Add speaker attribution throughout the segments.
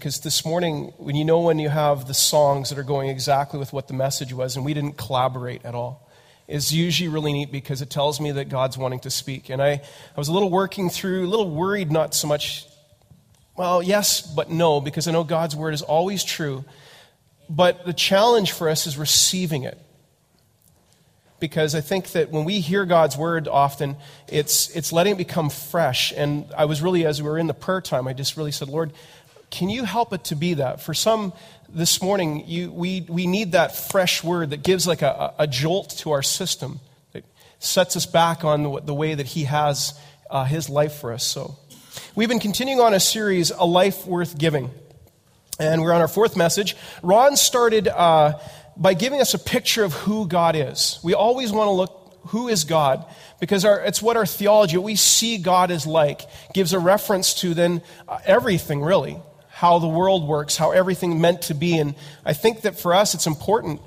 Speaker 1: because this morning, when you know when you have the songs that are going exactly with what the message was, and we didn't collaborate at all, is usually really neat because it tells me that God's wanting to speak. And I, I was a little working through, a little worried, not so much, well, yes, but no, because I know God's word is always true. But the challenge for us is receiving it because I think that when we hear God's word often, it's, it's letting it become fresh. And I was really, as we were in the prayer time, I just really said, Lord, can you help it to be that? For some this morning, you, we, we need that fresh word that gives like a, a jolt to our system, that sets us back on the, the way that He has uh, His life for us. So we've been continuing on a series, A Life Worth Giving. And we're on our fourth message. Ron started. Uh, by giving us a picture of who God is. We always want to look who is God because our, it's what our theology, what we see God is like, gives a reference to then uh, everything really, how the world works, how everything meant to be. And I think that for us it's important.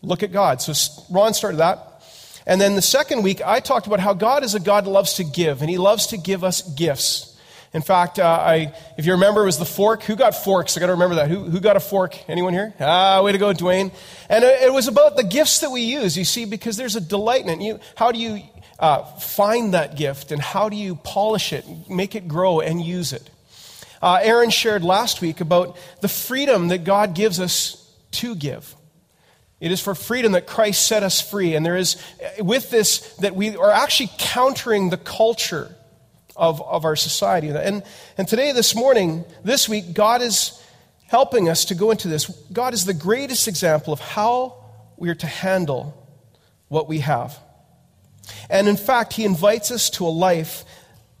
Speaker 1: Look at God. So Ron started that. And then the second week, I talked about how God is a God that loves to give, and He loves to give us gifts. In fact, uh, I, if you remember, it was the fork. Who got forks? I got to remember that. Who, who got a fork? Anyone here? Ah, way to go, Dwayne. And it, it was about the gifts that we use, you see, because there's a delight in it. You, how do you uh, find that gift and how do you polish it, make it grow, and use it? Uh, Aaron shared last week about the freedom that God gives us to give. It is for freedom that Christ set us free. And there is, with this, that we are actually countering the culture of, of our society. And, and today, this morning, this week, God is helping us to go into this. God is the greatest example of how we are to handle what we have. And in fact, He invites us to a life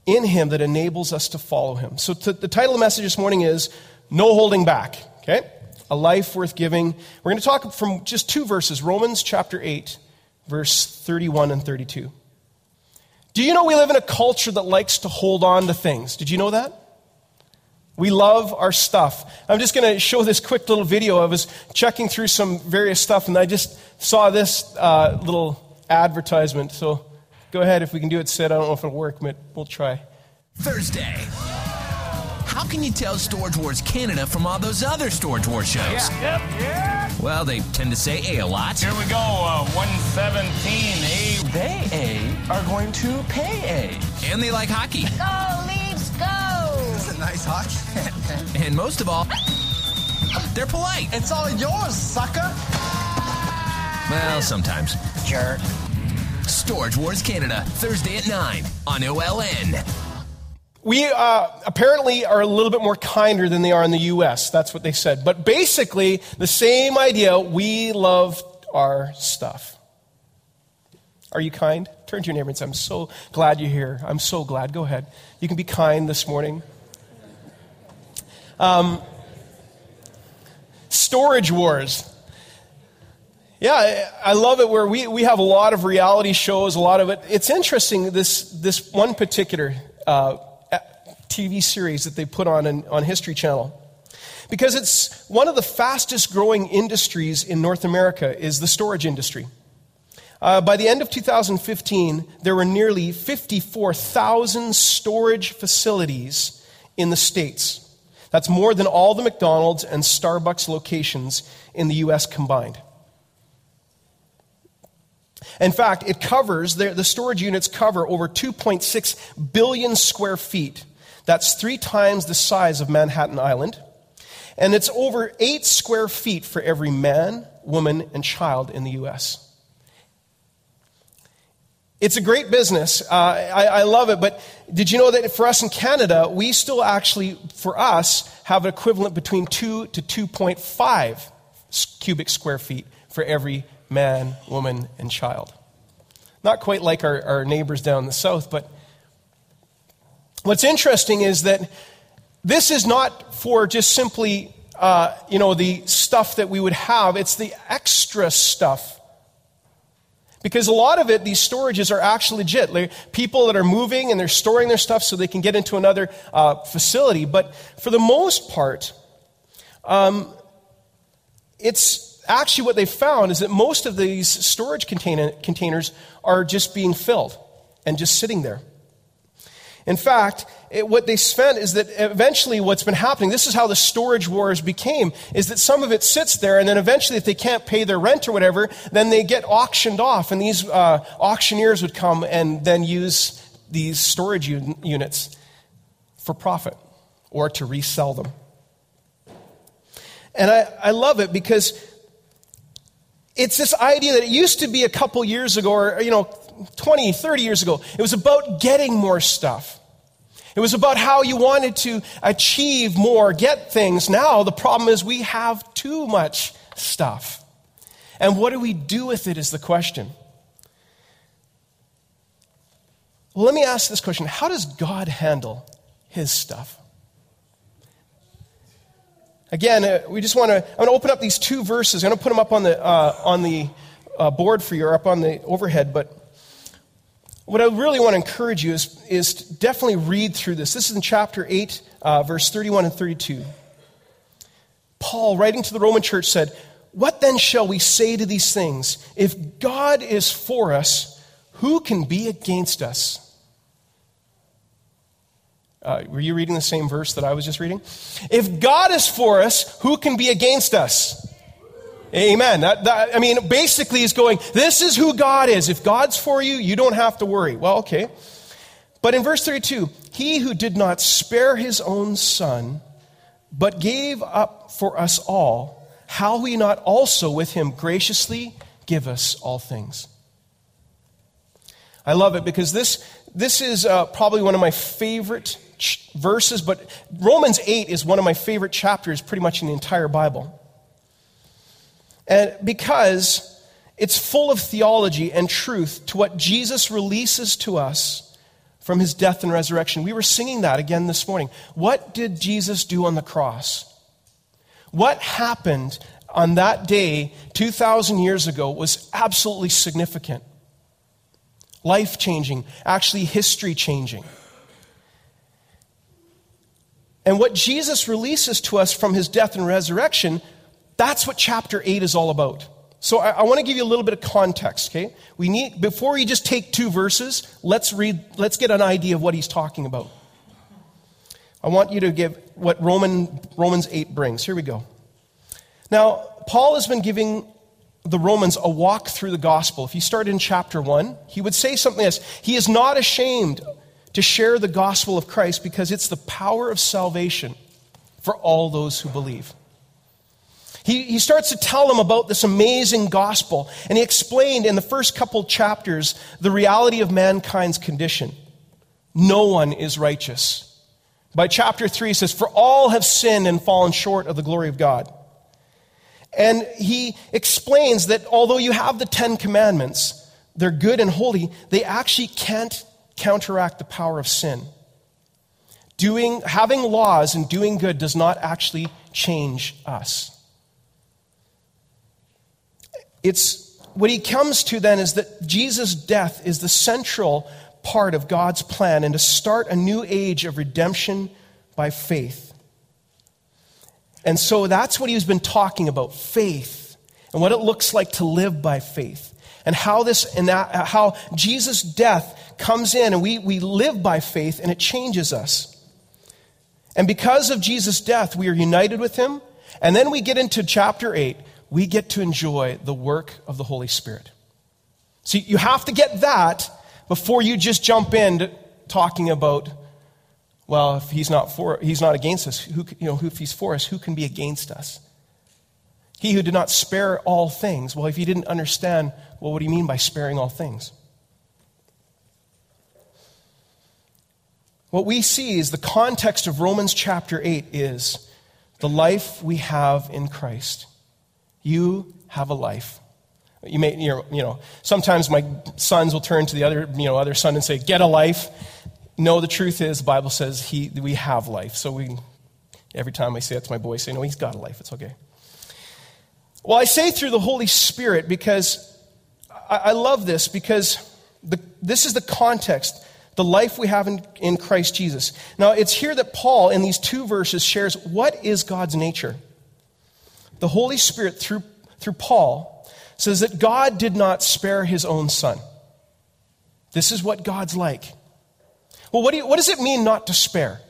Speaker 1: in Him that enables us to follow Him. So, to, the title of the message this morning is No Holding Back. Okay? A life worth giving. We're going to talk from just two verses Romans chapter 8, verse 31 and 32. Do you know we live in a culture that likes to hold on to things? Did you know that? We love our stuff. I'm just going to show this quick little video. I was checking through some various stuff and I just saw this uh, little advertisement. So go ahead if we can do it, Sid. I don't know if it'll work, but we'll try.
Speaker 2: Thursday. How can you tell Storage Wars Canada from all those other Storage Wars shows?
Speaker 3: Yeah. Yep. Yeah.
Speaker 2: Well, they tend to say A a lot.
Speaker 3: Here we go. Uh, 117 A.
Speaker 4: They A are going to pay A.
Speaker 2: And they like hockey.
Speaker 5: Go, Leafs, go!
Speaker 6: This is a nice hockey.
Speaker 2: and most of all, they're polite.
Speaker 6: It's all yours, sucker.
Speaker 2: Well, sometimes.
Speaker 5: Jerk.
Speaker 2: Storage Wars Canada, Thursday at 9 on OLN.
Speaker 1: We uh, apparently are a little bit more kinder than they are in the US. That's what they said. But basically, the same idea we love our stuff. Are you kind? Turn to your neighbor and say, I'm so glad you're here. I'm so glad. Go ahead. You can be kind this morning. Um, storage wars. Yeah, I love it where we, we have a lot of reality shows, a lot of it. It's interesting, this, this one particular uh, TV series that they put on in, on History Channel. Because it's one of the fastest growing industries in North America is the storage industry. Uh, by the end of 2015, there were nearly 54,000 storage facilities in the States. That's more than all the McDonald's and Starbucks locations in the U.S. combined. In fact, it covers, the storage units cover over 2.6 billion square feet that's three times the size of Manhattan Island. And it's over eight square feet for every man, woman, and child in the U.S. It's a great business. Uh, I, I, love it. But did you know that for us in Canada, we still actually, for us, have an equivalent between 2 to 2.5 cubic square feet for every man, woman, and child? Not quite like our, our neighbors down the south, but What's interesting is that this is not for just simply, uh, you know, the stuff that we would have, it's the extra stuff. Because a lot of it, these storages are actually legit. They're people that are moving and they're storing their stuff so they can get into another uh, facility. But for the most part, um, it's actually what they found is that most of these storage container, containers are just being filled and just sitting there. In fact, it, what they spent is that eventually what's been happening, this is how the storage wars became, is that some of it sits there, and then eventually, if they can't pay their rent or whatever, then they get auctioned off, and these uh, auctioneers would come and then use these storage un- units for profit or to resell them. And I, I love it because it's this idea that it used to be a couple years ago, or, you know, 20, 30 years ago, it was about getting more stuff. It was about how you wanted to achieve more, get things. Now, the problem is we have too much stuff. And what do we do with it is the question. Let me ask this question How does God handle his stuff? Again, uh, we just want to, I'm going to open up these two verses. I'm going to put them up on the, uh, on the uh, board for you or up on the overhead, but what I really want to encourage you is, is definitely read through this. This is in chapter 8, uh, verse 31 and 32. Paul, writing to the Roman church, said, What then shall we say to these things? If God is for us, who can be against us? Uh, were you reading the same verse that I was just reading? If God is for us, who can be against us? Amen. That, that, I mean, basically, he's going, This is who God is. If God's for you, you don't have to worry. Well, okay. But in verse 32, he who did not spare his own son, but gave up for us all, how he not also with him graciously give us all things? I love it because this, this is uh, probably one of my favorite verses, but Romans 8 is one of my favorite chapters pretty much in the entire Bible. And because it's full of theology and truth to what Jesus releases to us from his death and resurrection. We were singing that again this morning. What did Jesus do on the cross? What happened on that day 2,000 years ago was absolutely significant, life changing, actually history changing. And what Jesus releases to us from his death and resurrection that's what chapter 8 is all about. So I, I want to give you a little bit of context, okay? We need, before we just take two verses, let's read, let's get an idea of what he's talking about. I want you to give what Roman, Romans 8 brings. Here we go. Now, Paul has been giving the Romans a walk through the gospel. If you start in chapter 1, he would say something this He is not ashamed to share the gospel of Christ because it's the power of salvation for all those who believe. He, he starts to tell them about this amazing gospel, and he explained in the first couple chapters the reality of mankind's condition. No one is righteous. By chapter 3, he says, For all have sinned and fallen short of the glory of God. And he explains that although you have the Ten Commandments, they're good and holy, they actually can't counteract the power of sin. Doing, having laws and doing good does not actually change us. It's what he comes to then is that Jesus' death is the central part of God's plan and to start a new age of redemption by faith. And so that's what he's been talking about faith and what it looks like to live by faith and how this and that, how Jesus' death comes in and we, we live by faith and it changes us. And because of Jesus' death, we are united with him. And then we get into chapter 8 we get to enjoy the work of the Holy Spirit. See, you have to get that before you just jump in talking about, well, if he's not for, he's not against us, who, you know, if he's for us, who can be against us? He who did not spare all things. Well, if you didn't understand, well, what do you mean by sparing all things? What we see is the context of Romans chapter 8 is the life we have in Christ. You have a life. You may, you know, sometimes my sons will turn to the other, you know, other son and say, "Get a life." No, the truth is, the Bible says he, we have life. So we, every time I say that to my boys, say, "No, he's got a life. It's okay." Well, I say through the Holy Spirit because I, love this because the, this is the context, the life we have in, in Christ Jesus. Now, it's here that Paul, in these two verses, shares what is God's nature the Holy Spirit, through, through Paul, says that God did not spare his own son. This is what God's like. Well, what, do you, what does it mean not to spare?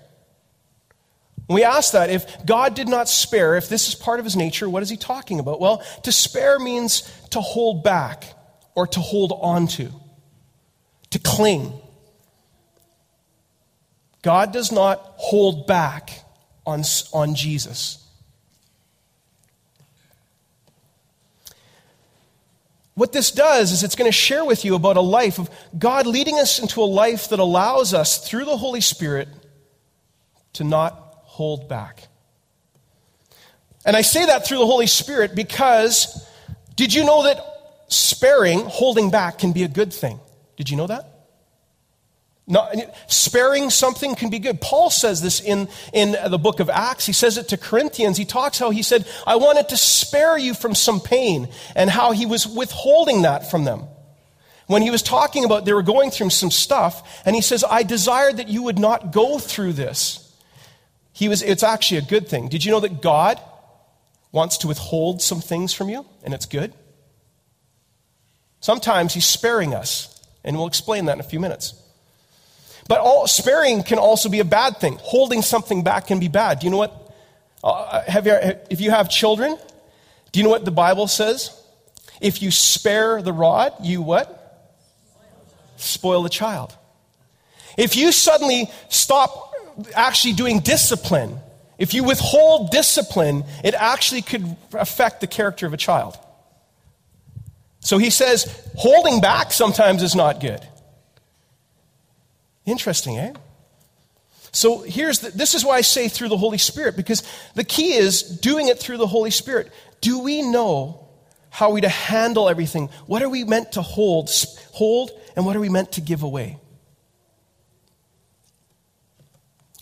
Speaker 1: We ask that, if God did not spare, if this is part of his nature, what is he talking about? Well, to spare means to hold back or to hold on to, to cling. God does not hold back on, on Jesus. What this does is it's going to share with you about a life of God leading us into a life that allows us, through the Holy Spirit, to not hold back. And I say that through the Holy Spirit because did you know that sparing, holding back, can be a good thing? Did you know that? Not, sparing something can be good. Paul says this in, in the book of Acts. He says it to Corinthians. He talks how he said, I wanted to spare you from some pain, and how he was withholding that from them. When he was talking about they were going through some stuff, and he says, I desired that you would not go through this. He was, it's actually a good thing. Did you know that God wants to withhold some things from you, and it's good? Sometimes he's sparing us, and we'll explain that in a few minutes. But all, sparing can also be a bad thing. Holding something back can be bad. Do you know what? Uh, have you, if you have children, do you know what the Bible says? If you spare the rod, you what? Spoil the child. If you suddenly stop actually doing discipline, if you withhold discipline, it actually could affect the character of a child. So he says, holding back sometimes is not good. Interesting, eh? So here's the, this is why I say through the Holy Spirit, because the key is doing it through the Holy Spirit. Do we know how we to handle everything? What are we meant to hold, hold, and what are we meant to give away?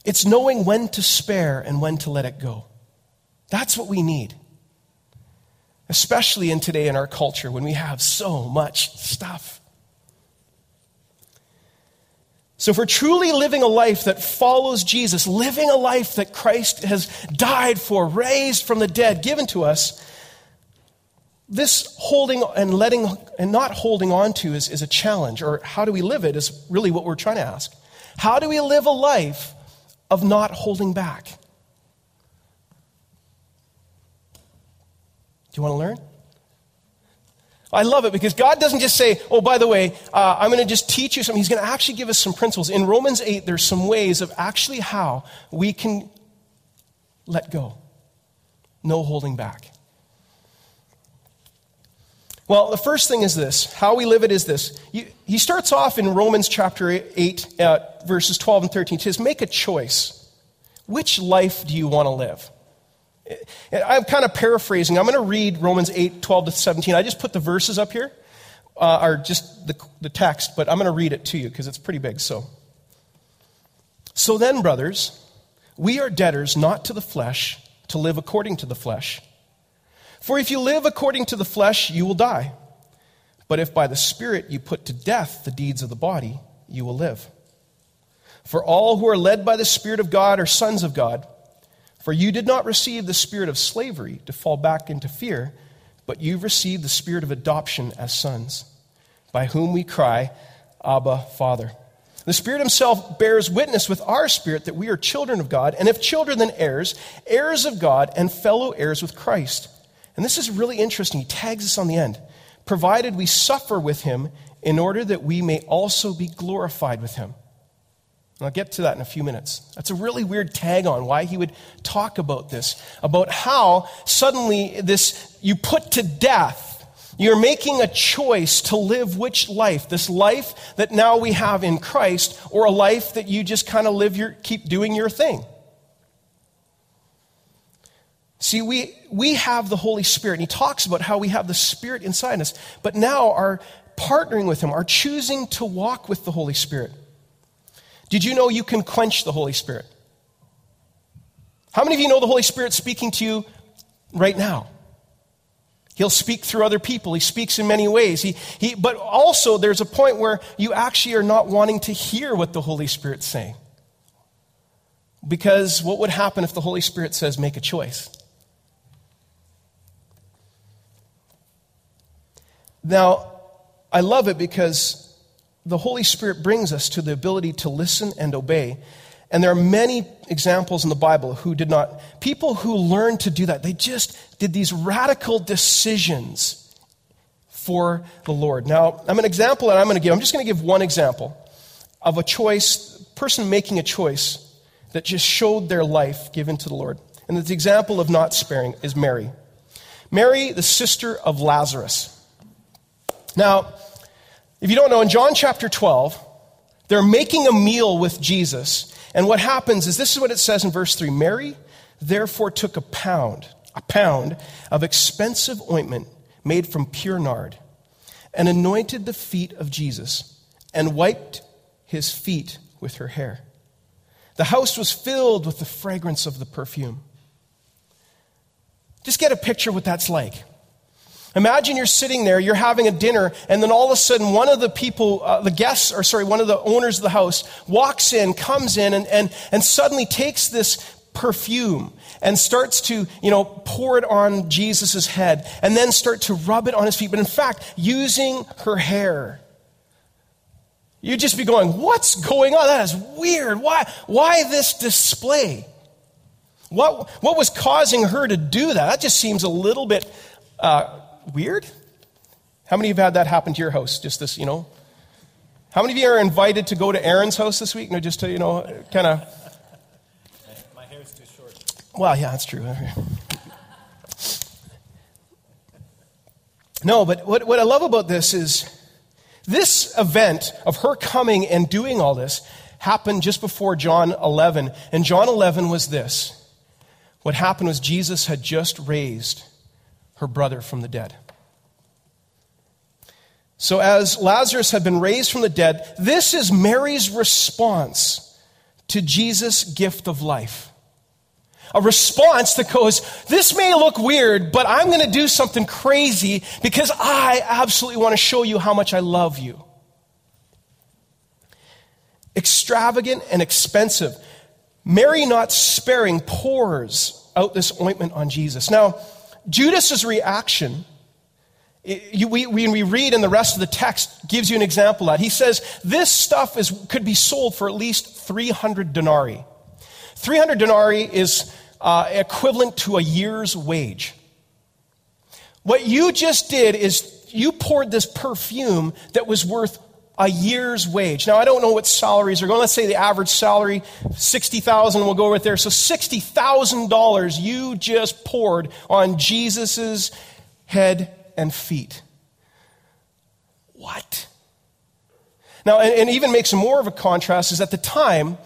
Speaker 1: It's knowing when to spare and when to let it go. That's what we need. Especially in today in our culture when we have so much stuff. So, if we're truly living a life that follows Jesus, living a life that Christ has died for, raised from the dead, given to us, this holding and letting and not holding on to is, is a challenge. Or how do we live it is really what we're trying to ask. How do we live a life of not holding back? You want to learn? I love it because God doesn't just say, oh, by the way, uh, I'm going to just teach you something. He's going to actually give us some principles. In Romans 8, there's some ways of actually how we can let go. No holding back. Well, the first thing is this how we live it is this. You, he starts off in Romans chapter 8, uh, verses 12 and 13. He says, Make a choice. Which life do you want to live? I'm kind of paraphrasing. I'm going to read Romans 8, 12 to 17. I just put the verses up here, uh, or just the, the text, but I'm going to read it to you because it's pretty big. So. so then, brothers, we are debtors not to the flesh to live according to the flesh. For if you live according to the flesh, you will die. But if by the Spirit you put to death the deeds of the body, you will live. For all who are led by the Spirit of God are sons of God. For you did not receive the spirit of slavery to fall back into fear, but you've received the spirit of adoption as sons, by whom we cry, Abba, Father. The Spirit Himself bears witness with our spirit that we are children of God, and if children, then heirs, heirs of God, and fellow heirs with Christ. And this is really interesting. He tags us on the end. Provided we suffer with Him in order that we may also be glorified with Him. I'll get to that in a few minutes. That's a really weird tag on why he would talk about this, about how suddenly this, you put to death, you're making a choice to live which life? This life that now we have in Christ, or a life that you just kind of live your, keep doing your thing. See, we, we have the Holy Spirit, and he talks about how we have the Spirit inside us, but now are partnering with him, are choosing to walk with the Holy Spirit. Did you know you can quench the Holy Spirit? How many of you know the Holy Spirit speaking to you right now? He'll speak through other people. He speaks in many ways. He, he, but also, there's a point where you actually are not wanting to hear what the Holy Spirit's saying. Because what would happen if the Holy Spirit says, make a choice? Now, I love it because the Holy Spirit brings us to the ability to listen and obey. And there are many examples in the Bible who did not, people who learned to do that. They just did these radical decisions for the Lord. Now, I'm an example that I'm going to give. I'm just going to give one example of a choice, person making a choice that just showed their life given to the Lord. And the example of not sparing is Mary. Mary, the sister of Lazarus. Now, if you don't know, in John chapter 12, they're making a meal with Jesus. And what happens is this is what it says in verse 3 Mary therefore took a pound, a pound of expensive ointment made from pure nard, and anointed the feet of Jesus, and wiped his feet with her hair. The house was filled with the fragrance of the perfume. Just get a picture what that's like. Imagine you're sitting there, you're having a dinner, and then all of a sudden one of the people, uh, the guests, or sorry, one of the owners of the house walks in, comes in, and, and, and suddenly takes this perfume and starts to, you know, pour it on Jesus' head and then start to rub it on his feet. But in fact, using her hair. You'd just be going, what's going on? That is weird. Why, why this display? What, what was causing her to do that? That just seems a little bit uh, weird. How many of you have had that happen to your house? Just this, you know? How many of you are invited to go to Aaron's house this week? No, just to, you know, kind of.
Speaker 7: My hair's too short.
Speaker 1: Well, yeah, that's true. No, but what, what I love about this is this event of her coming and doing all this happened just before John 11. And John 11 was this. What happened was Jesus had just raised her brother from the dead. So, as Lazarus had been raised from the dead, this is Mary's response to Jesus' gift of life. A response that goes, This may look weird, but I'm going to do something crazy because I absolutely want to show you how much I love you. Extravagant and expensive. Mary, not sparing, pours out this ointment on Jesus. Now, Judas's reaction, you, we, when we read in the rest of the text, gives you an example of that. He says, This stuff is, could be sold for at least 300 denarii. 300 denarii is uh, equivalent to a year's wage. What you just did is you poured this perfume that was worth a year's wage. Now, I don't know what salaries are going. Let's say the average salary, 60000 we'll go right there. So $60,000 you just poured on Jesus' head and feet. What? Now, and, and even makes more of a contrast is at the time,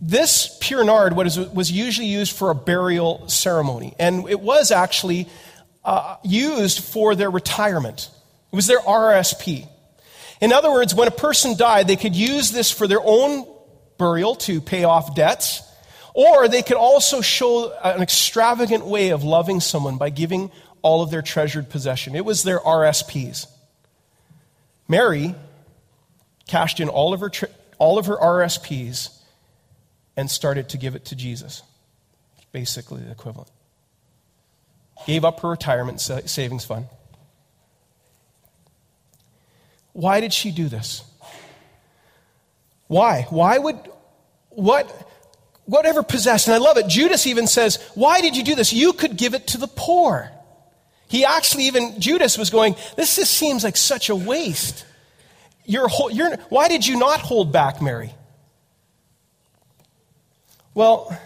Speaker 1: this pure nard was, was usually used for a burial ceremony. And it was actually uh, used for their retirement. It was their RSP. In other words, when a person died, they could use this for their own burial to pay off debts, or they could also show an extravagant way of loving someone by giving all of their treasured possession. It was their RSPs. Mary cashed in all of her, all of her RSPs and started to give it to Jesus. Basically, the equivalent. Gave up her retirement savings fund why did she do this? Why? Why would, what, whatever possessed, and I love it, Judas even says, Why did you do this? You could give it to the poor. He actually, even, Judas was going, This just seems like such a waste. You're, you're, why did you not hold back, Mary? Well,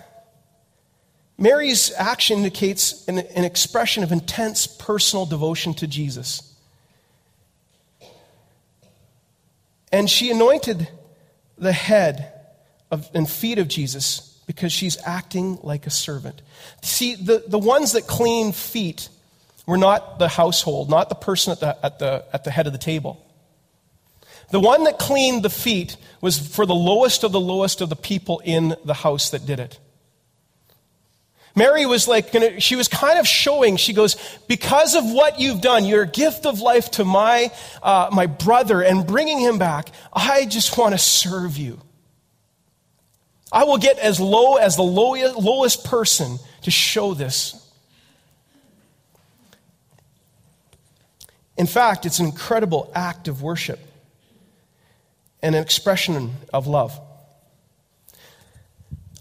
Speaker 1: Mary's action indicates an, an expression of intense personal devotion to Jesus. And she anointed the head of, and feet of Jesus because she's acting like a servant. See, the, the ones that clean feet were not the household, not the person at the, at, the, at the head of the table. The one that cleaned the feet was for the lowest of the lowest of the people in the house that did it. Mary was like, gonna, she was kind of showing, she goes, because of what you've done, your gift of life to my, uh, my brother and bringing him back, I just want to serve you. I will get as low as the lowest, lowest person to show this. In fact, it's an incredible act of worship. and an expression of love.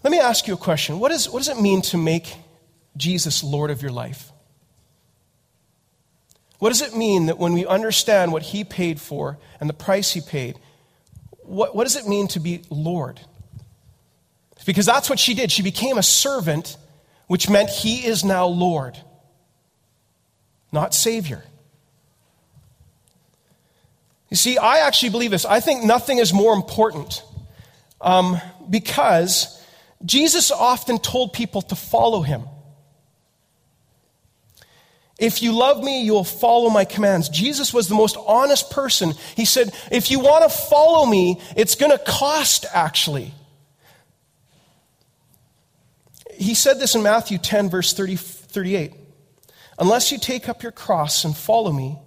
Speaker 1: Let me ask you a question. What, is, what does it mean to make Jesus Lord of your life? What does it mean that when we understand what he paid for and the price he paid, what, what does it mean to be Lord? Because that's what she did. She became a servant, which meant he is now Lord, not Savior. You see, I actually believe this. I think nothing is more important um, because Jesus often told people to follow him. If you love me, you will follow my commands. Jesus was the most honest person. He said, if you want to follow me, it's going to cost actually. He said this in Matthew 10, verse 30, 38. Unless you take up your cross and follow me,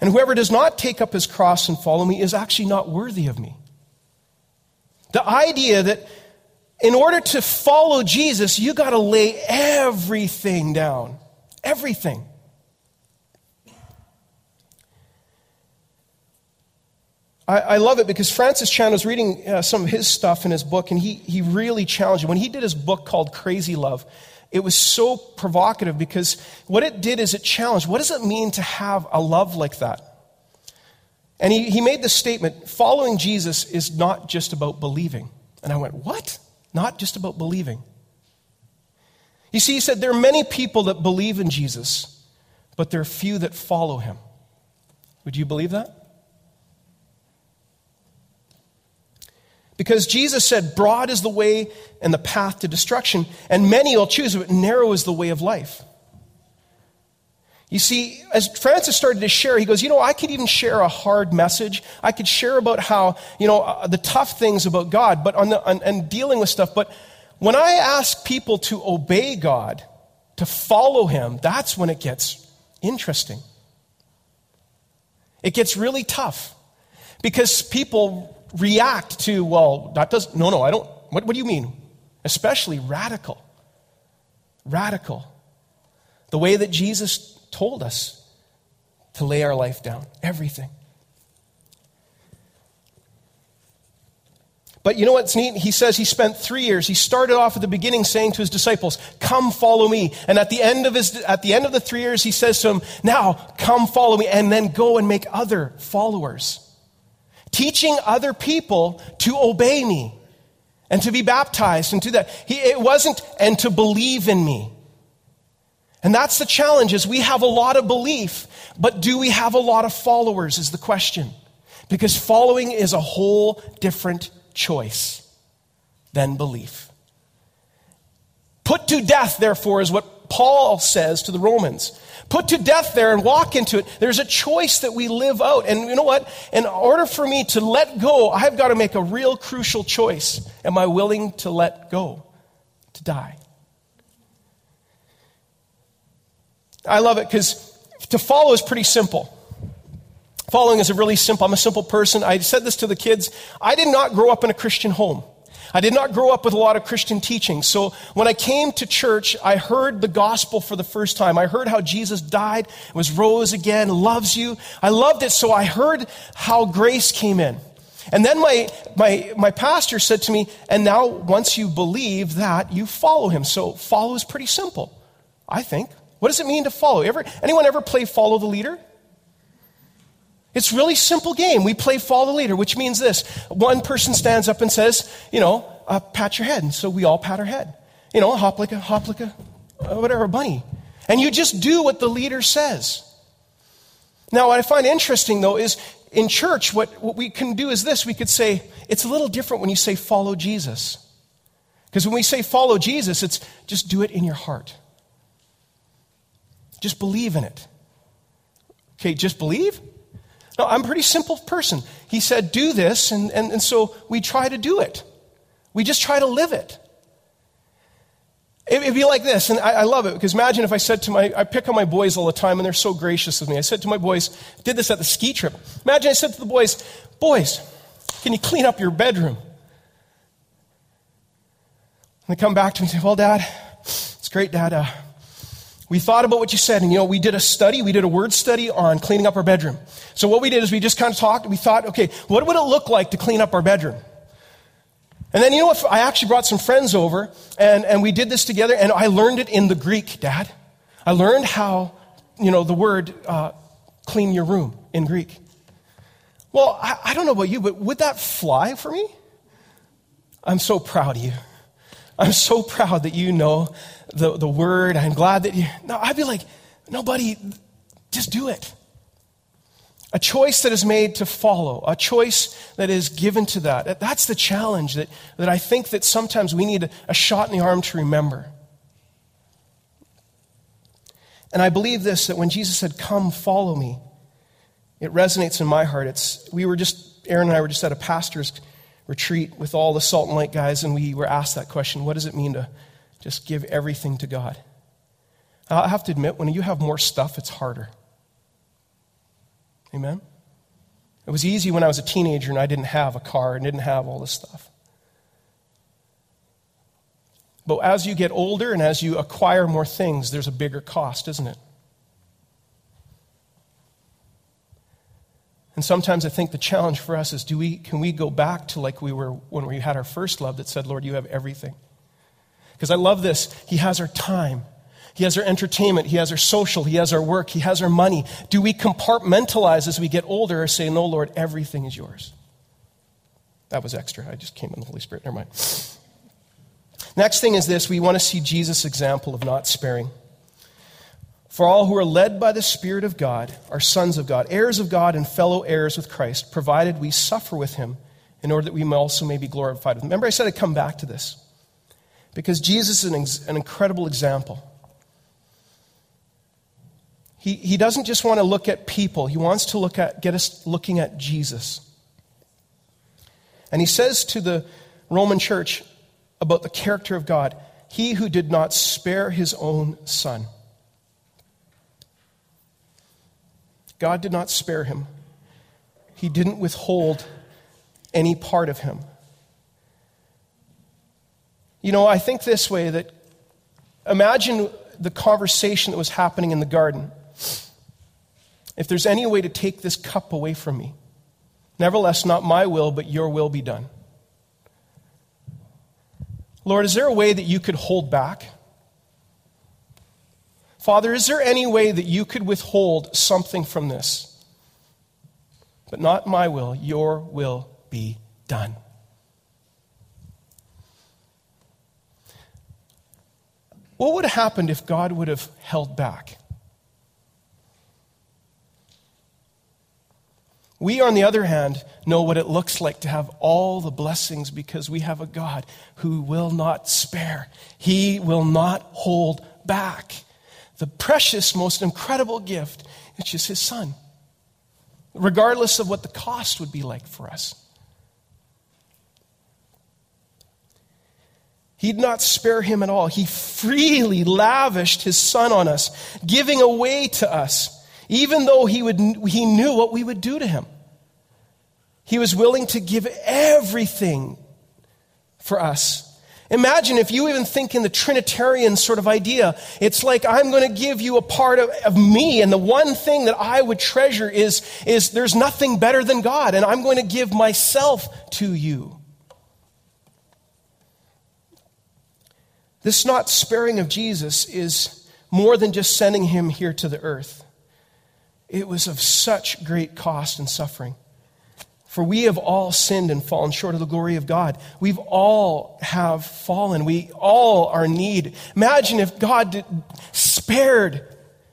Speaker 1: and whoever does not take up his cross and follow me is actually not worthy of me. The idea that in order to follow Jesus, you got to lay everything down. Everything. I, I love it because Francis Chan was reading uh, some of his stuff in his book, and he, he really challenged it. When he did his book called Crazy Love, it was so provocative because what it did is it challenged what does it mean to have a love like that? And he, he made the statement following Jesus is not just about believing. And I went, What? Not just about believing. You see, he said there are many people that believe in Jesus, but there are few that follow him. Would you believe that? Because Jesus said, Broad is the way and the path to destruction, and many will choose it, but narrow is the way of life. You see, as Francis started to share, he goes, You know, I could even share a hard message. I could share about how, you know, uh, the tough things about God, but on the, on, and dealing with stuff. But when I ask people to obey God, to follow Him, that's when it gets interesting. It gets really tough because people react to, well, that does, no, no, I don't, what, what do you mean? Especially radical. Radical. The way that Jesus told us to lay our life down, everything. But you know what's neat? He says he spent three years. He started off at the beginning saying to his disciples, Come follow me. And at the end of his at the end of the three years, he says to them, Now come follow me, and then go and make other followers. Teaching other people to obey me and to be baptized and to that. He, it wasn't and to believe in me. And that's the challenge is we have a lot of belief, but do we have a lot of followers is the question. Because following is a whole different choice than belief. Put to death, therefore, is what Paul says to the Romans. Put to death there and walk into it. There's a choice that we live out. And you know what? In order for me to let go, I've got to make a real crucial choice. Am I willing to let go? To die? I love it because to follow is pretty simple. Following is a really simple, I'm a simple person. I said this to the kids. I did not grow up in a Christian home. I did not grow up with a lot of Christian teaching. So when I came to church, I heard the gospel for the first time. I heard how Jesus died, was rose again, loves you. I loved it. So I heard how grace came in. And then my, my, my pastor said to me, and now once you believe that, you follow him. So follow is pretty simple, I think. What does it mean to follow? Ever, anyone ever play follow the leader? It's really simple game. We play follow the leader, which means this. One person stands up and says, you know, uh, pat your head. And so we all pat our head. You know, hop like a, hop like a, uh, whatever, bunny. And you just do what the leader says. Now, what I find interesting, though, is in church, what, what we can do is this. We could say, it's a little different when you say follow Jesus. Because when we say follow Jesus, it's just do it in your heart. Just believe in it. Okay, just believe? No, I'm a pretty simple person. He said, do this, and, and, and so we try to do it. We just try to live it. It'd be like this, and I, I, love it because imagine if I said to my, I pick on my boys all the time and they're so gracious with me. I said to my boys, did this at the ski trip. Imagine I said to the boys, boys, can you clean up your bedroom? And they come back to me and say, well, Dad, it's great, Dad. Uh, We thought about what you said, and you know, we did a study, we did a word study on cleaning up our bedroom. So what we did is we just kind of talked, we thought, okay, what would it look like to clean up our bedroom? And then you know what? I actually brought some friends over, and, and we did this together, and I learned it in the Greek, Dad. I learned how, you know, the word uh, clean your room in Greek. Well, I, I don't know about you, but would that fly for me? I'm so proud of you. I'm so proud that you know the, the word. I'm glad that you. No, I'd be like, nobody, just do it. A choice that is made to follow, a choice that is given to that. That's the challenge that, that I think that sometimes we need a shot in the arm to remember. And I believe this that when Jesus said, Come, follow me, it resonates in my heart. It's, we were just, Aaron and I were just at a pastor's retreat with all the Salt and Light guys, and we were asked that question what does it mean to just give everything to God? I have to admit, when you have more stuff, it's harder. Amen? It was easy when I was a teenager and I didn't have a car and didn't have all this stuff. But as you get older and as you acquire more things, there's a bigger cost, isn't it? And sometimes I think the challenge for us is do we, can we go back to like we were when we had our first love that said, Lord, you have everything? Because I love this. He has our time. He has our entertainment. He has our social. He has our work. He has our money. Do we compartmentalize as we get older or say, No, Lord, everything is yours? That was extra. I just came in the Holy Spirit. Never mind. Next thing is this we want to see Jesus' example of not sparing. For all who are led by the Spirit of God are sons of God, heirs of God, and fellow heirs with Christ, provided we suffer with him in order that we also may be glorified with him. Remember, I said I'd come back to this. Because Jesus is an, ex- an incredible example. He, he doesn't just want to look at people, he wants to look at, get us looking at Jesus. And he says to the Roman church about the character of God He who did not spare his own son. God did not spare him, He didn't withhold any part of him. You know, I think this way that imagine the conversation that was happening in the garden. If there's any way to take this cup away from me, nevertheless, not my will, but your will be done. Lord, is there a way that you could hold back? Father, is there any way that you could withhold something from this? But not my will, your will be done. What would have happened if God would have held back? We, on the other hand, know what it looks like to have all the blessings because we have a God who will not spare. He will not hold back the precious, most incredible gift, which is His Son, regardless of what the cost would be like for us. He'd not spare him at all. He freely lavished his son on us, giving away to us, even though he, would, he knew what we would do to him. He was willing to give everything for us. Imagine if you even think in the Trinitarian sort of idea. It's like I'm going to give you a part of, of, me, and the one thing that I would treasure is, is there's nothing better than God, and I'm going to give myself to you. This not sparing of Jesus is more than just sending him here to the earth. It was of such great cost and suffering. For we have all sinned and fallen short of the glory of God. We've all have fallen. We all are in need. Imagine if God did, spared.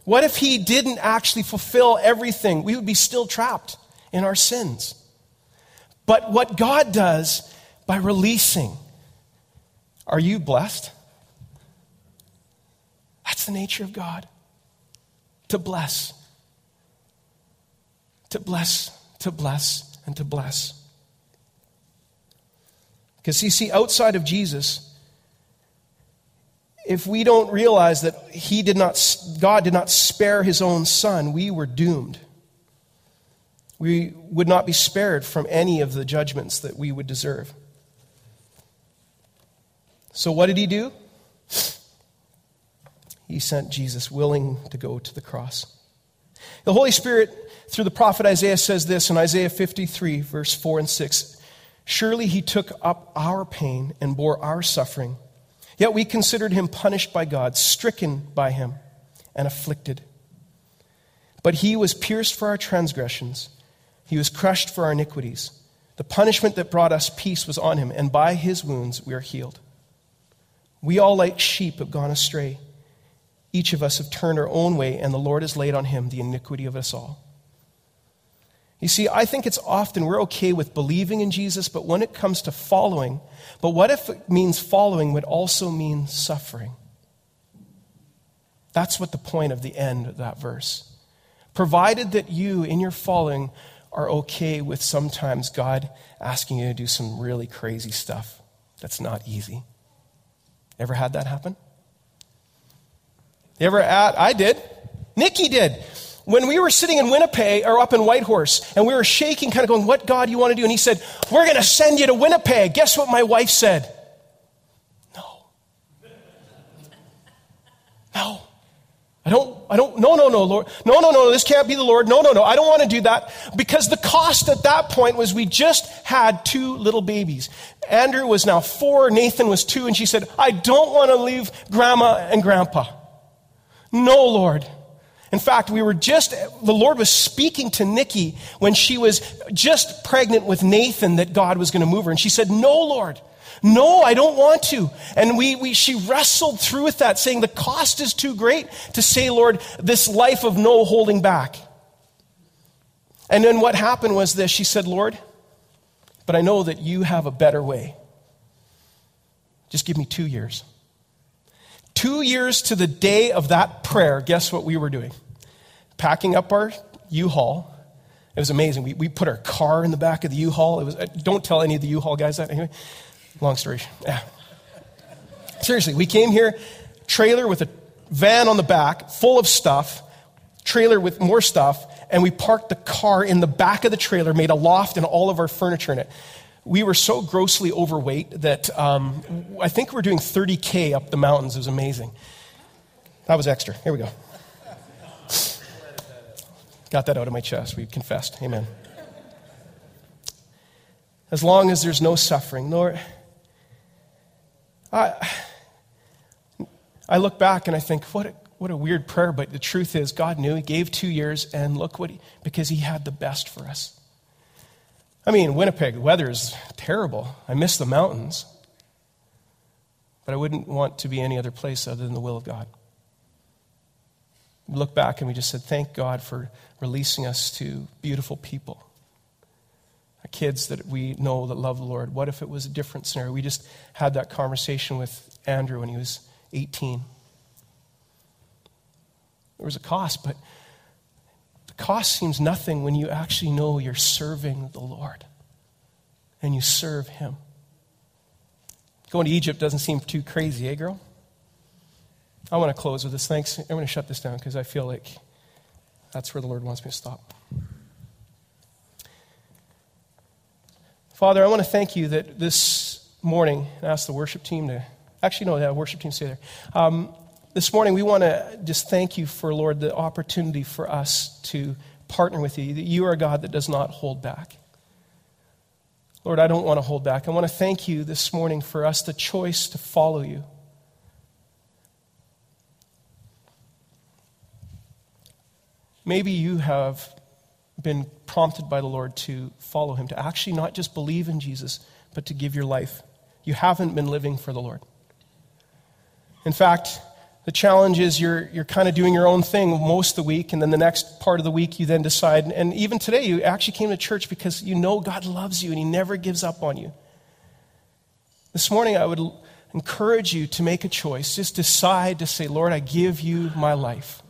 Speaker 1: What if he didn't actually fulfill everything? We would be still trapped in our sins. But what God does by releasing, are you blessed? That's the nature of God. To bless. To bless, to bless and to bless. Because you see, outside of Jesus, if we don't realize that he did not, God did not spare his own son, we were doomed. We would not be spared from any of the judgments that we would deserve. So, what did he do? he sent Jesus willing to go to the cross. The Holy Spirit, through the prophet Isaiah, says this in Isaiah 53, verse 4 and 6 Surely he took up our pain and bore our suffering, yet we considered him punished by God, stricken by him, and afflicted. But he was pierced for our transgressions, he was crushed for our iniquities. The punishment that brought us peace was on him, and by his wounds we are healed. We all, like sheep, have gone astray. Each of us have turned our own way, and the Lord has laid on him the iniquity of us all. You see, I think it's often we're okay with believing in Jesus, but when it comes to following, but what if it means following would also mean suffering? That's what the point of the end of that verse. Provided that you, in your following, are okay with sometimes God asking you to do some really crazy stuff that's not easy. Ever had that happen? You ever at? I did. Nikki did. When we were sitting in Winnipeg or up in Whitehorse and we were shaking, kind of going, What God you want to do? And he said, We're going to send you to Winnipeg. Guess what my wife said? No. No. I don't, I don't, no, no, no, Lord. No, no, no, this can't be the Lord. No, no, no, I don't want to do that. Because the cost at that point was we just had two little babies. Andrew was now four, Nathan was two, and she said, I don't want to leave grandma and grandpa. No, Lord. In fact, we were just, the Lord was speaking to Nikki when she was just pregnant with Nathan that God was going to move her. And she said, No, Lord. No, I don't want to. And we, we, she wrestled through with that, saying the cost is too great to say, Lord, this life of no holding back. And then what happened was this she said, Lord, but I know that you have a better way. Just give me two years. Two years to the day of that prayer, guess what we were doing? Packing up our U Haul. It was amazing. We, we put our car in the back of the U Haul. It was, uh, don't tell any of the U Haul guys that. Anyway, long story. Yeah. Seriously, we came here, trailer with a van on the back, full of stuff, trailer with more stuff, and we parked the car in the back of the trailer, made a loft and all of our furniture in it we were so grossly overweight that um, I think we are doing 30K up the mountains. It was amazing. That was extra. Here we go. Got that out of my chest. We confessed. Amen. As long as there's no suffering, Lord, I, I look back and I think, what a, what a weird prayer, but the truth is, God knew. He gave two years, and look what he, because He had the best for us. I mean, Winnipeg, the weather is terrible. I miss the mountains. But I wouldn't want to be any other place other than the will of God. We look back and we just said, Thank God for releasing us to beautiful people. Kids that we know that love the Lord. What if it was a different scenario? We just had that conversation with Andrew when he was 18. There was a cost, but cost seems nothing when you actually know you're serving the Lord and you serve Him. Going to Egypt doesn't seem too crazy, eh, girl? I want to close with this. Thanks. I'm going to shut this down because I feel like that's where the Lord wants me to stop. Father, I want to thank you that this morning, and ask the worship team to, actually, no, the worship team stay there. Um, this morning, we want to just thank you for, Lord, the opportunity for us to partner with you, that you are a God that does not hold back. Lord, I don't want to hold back. I want to thank you this morning for us the choice to follow you. Maybe you have been prompted by the Lord to follow him, to actually not just believe in Jesus, but to give your life. You haven't been living for the Lord. In fact, the challenge is you're, you're kind of doing your own thing most of the week, and then the next part of the week you then decide. And even today, you actually came to church because you know God loves you and He never gives up on you. This morning, I would encourage you to make a choice. Just decide to say, Lord, I give you my life.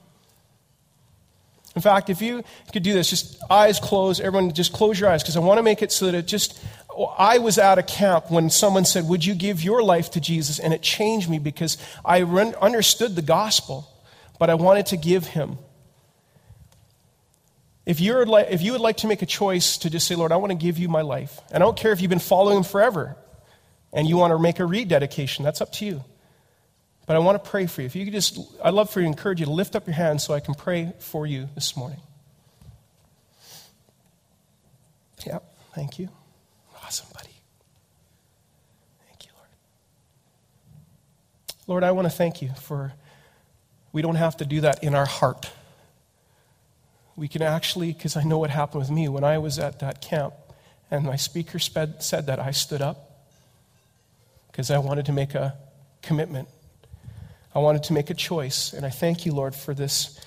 Speaker 1: In fact, if you could do this, just eyes closed, everyone just close your eyes because I want to make it so that it just I was out of camp when someone said, Would you give your life to Jesus? And it changed me because I understood the gospel, but I wanted to give him. If, you're like, if you would like to make a choice to just say, Lord, I want to give you my life, and I don't care if you've been following him forever and you want to make a rededication, that's up to you. But I want to pray for you. If you could just, I'd love for you to encourage you to lift up your hands so I can pray for you this morning. Yeah, thank you. Awesome, buddy. Thank you, Lord. Lord, I want to thank you for we don't have to do that in our heart. We can actually, because I know what happened with me when I was at that camp and my speaker sped, said that, I stood up because I wanted to make a commitment. I wanted to make a choice. And I thank you, Lord, for this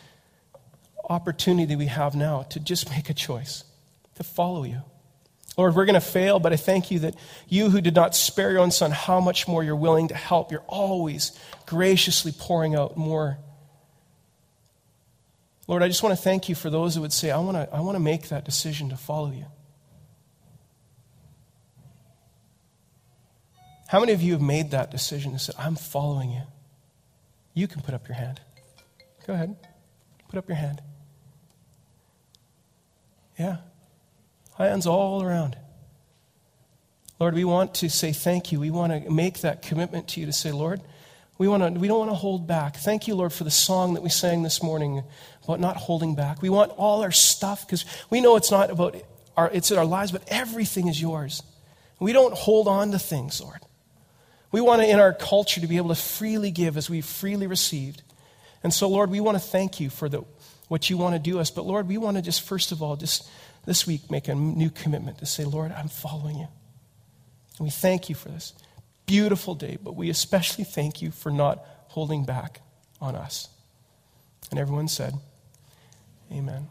Speaker 1: opportunity we have now to just make a choice, to follow you. Lord, we're going to fail, but I thank you that you who did not spare your own son, how much more you're willing to help. You're always graciously pouring out more Lord, I just want to thank you for those who would say, I want to, I want to make that decision to follow you. How many of you have made that decision and said, I'm following you? You can put up your hand. Go ahead. Put up your hand. Yeah. Hands all around. Lord, we want to say thank you. We want to make that commitment to you to say, Lord, we, want to, we don't want to hold back. Thank you, Lord, for the song that we sang this morning about not holding back. We want all our stuff because we know it's not about our, it's in our lives, but everything is yours. We don't hold on to things, Lord. We want to, in our culture, to be able to freely give as we've freely received. And so, Lord, we want to thank you for the, what you want to do us. But, Lord, we want to just, first of all, just this week make a new commitment to say, Lord, I'm following you. And we thank you for this beautiful day, but we especially thank you for not holding back on us. And everyone said, Amen.